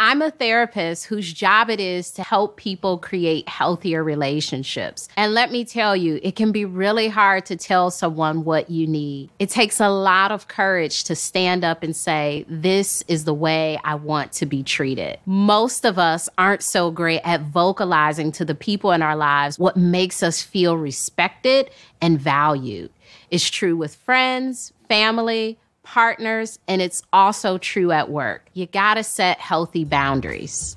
I'm a therapist whose job it is to help people create healthier relationships. And let me tell you, it can be really hard to tell someone what you need. It takes a lot of courage to stand up and say, This is the way I want to be treated. Most of us aren't so great at vocalizing to the people in our lives what makes us feel respected and valued. It's true with friends, family, partners, and it's also true at work. You gotta set healthy boundaries.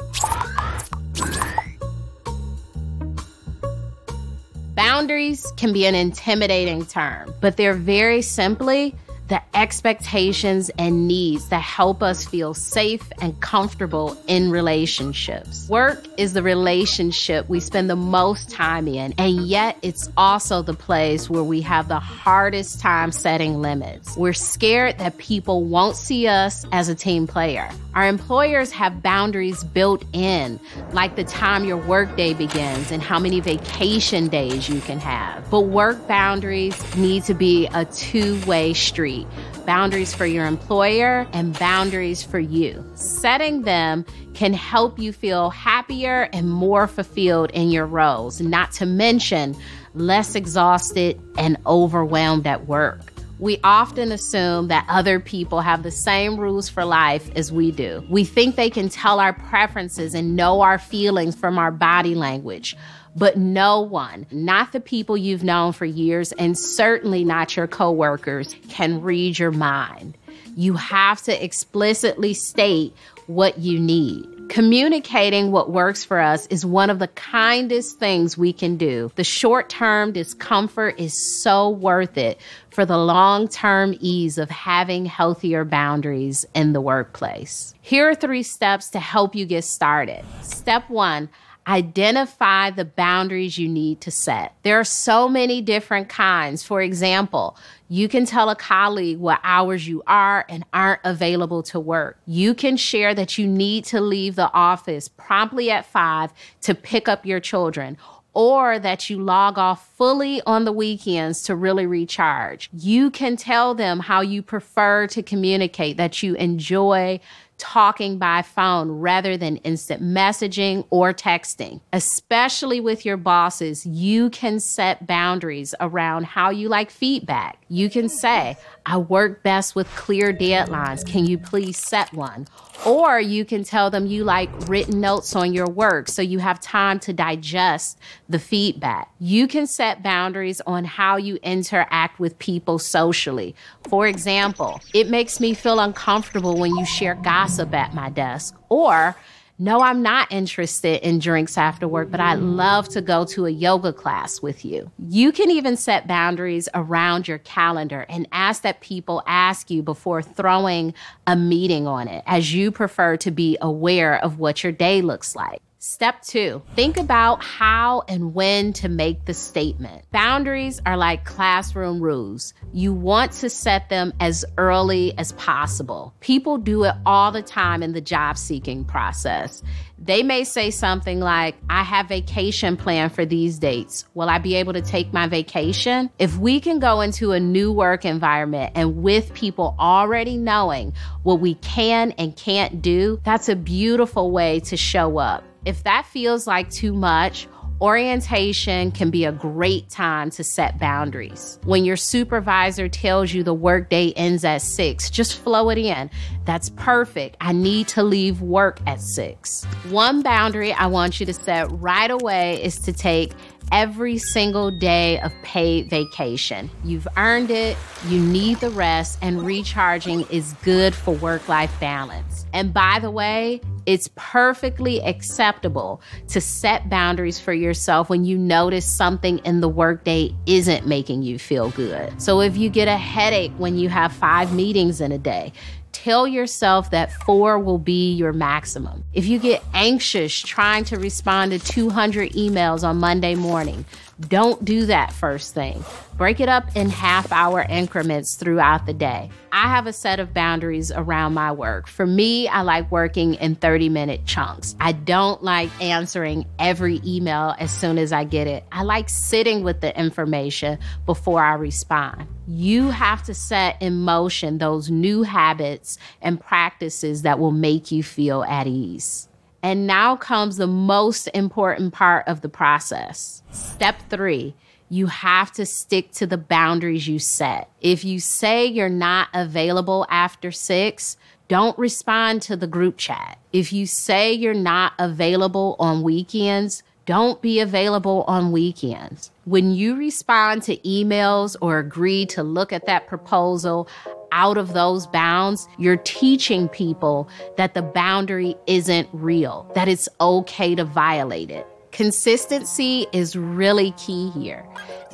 Boundaries can be an intimidating term, but they're very simply the expectations and needs that help us feel safe and comfortable in relationships. Work is the relationship we spend the most time in, and yet it's also the place where we have the hardest time setting limits. We're scared that people won't see us as a team player. Our employers have boundaries built in, like the time your workday begins and how many vacation days you can have. But work boundaries need to be a two way street boundaries for your employer and boundaries for you. Setting them can help you feel happier and more fulfilled in your roles, not to mention less exhausted and overwhelmed at work. We often assume that other people have the same rules for life as we do. We think they can tell our preferences and know our feelings from our body language. But no one, not the people you've known for years, and certainly not your coworkers, can read your mind. You have to explicitly state what you need. Communicating what works for us is one of the kindest things we can do. The short term discomfort is so worth it for the long term ease of having healthier boundaries in the workplace. Here are three steps to help you get started. Step one, Identify the boundaries you need to set. There are so many different kinds. For example, you can tell a colleague what hours you are and aren't available to work. You can share that you need to leave the office promptly at five to pick up your children or that you log off fully on the weekends to really recharge. You can tell them how you prefer to communicate, that you enjoy talking by phone rather than instant messaging or texting. Especially with your bosses, you can set boundaries around how you like feedback. You can say, I work best with clear deadlines. Can you please set one? Or you can tell them you like written notes on your work so you have time to digest the feedback. You can set boundaries on how you interact with people socially. For example, it makes me feel uncomfortable when you share gossip at my desk. Or no, I'm not interested in drinks after work, but I'd love to go to a yoga class with you. You can even set boundaries around your calendar and ask that people ask you before throwing a meeting on it, as you prefer to be aware of what your day looks like. Step two, think about how and when to make the statement. Boundaries are like classroom rules. You want to set them as early as possible. People do it all the time in the job seeking process. They may say something like, I have vacation planned for these dates. Will I be able to take my vacation? If we can go into a new work environment and with people already knowing what we can and can't do, that's a beautiful way to show up. If that feels like too much, orientation can be a great time to set boundaries. When your supervisor tells you the workday ends at six, just flow it in. That's perfect. I need to leave work at six. One boundary I want you to set right away is to take every single day of paid vacation. You've earned it, you need the rest, and recharging is good for work life balance. And by the way, it's perfectly acceptable to set boundaries for yourself when you notice something in the workday isn't making you feel good. So if you get a headache when you have five meetings in a day, tell yourself that four will be your maximum. If you get anxious trying to respond to 200 emails on Monday morning, Don't do that first thing. Break it up in half hour increments throughout the day. I have a set of boundaries around my work. For me, I like working in 30 minute chunks. I don't like answering every email as soon as I get it. I like sitting with the information before I respond. You have to set in motion those new habits and practices that will make you feel at ease. And now comes the most important part of the process. Step three you have to stick to the boundaries you set. If you say you're not available after six, don't respond to the group chat. If you say you're not available on weekends, don't be available on weekends. When you respond to emails or agree to look at that proposal out of those bounds, you're teaching people that the boundary isn't real, that it's okay to violate it. Consistency is really key here.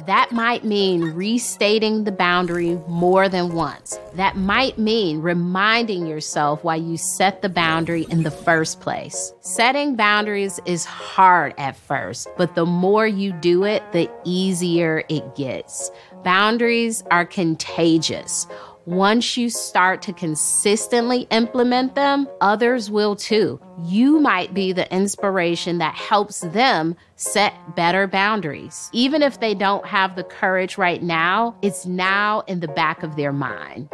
That might mean restating the boundary more than once. That might mean reminding yourself why you set the boundary in the first place. Setting boundaries is hard at first, but the more you do it, the easier it gets. Boundaries are contagious once you start to consistently implement them, others will too. You might be the inspiration that helps them set better boundaries. Even if they don't have the courage right now, it's now in the back of their mind.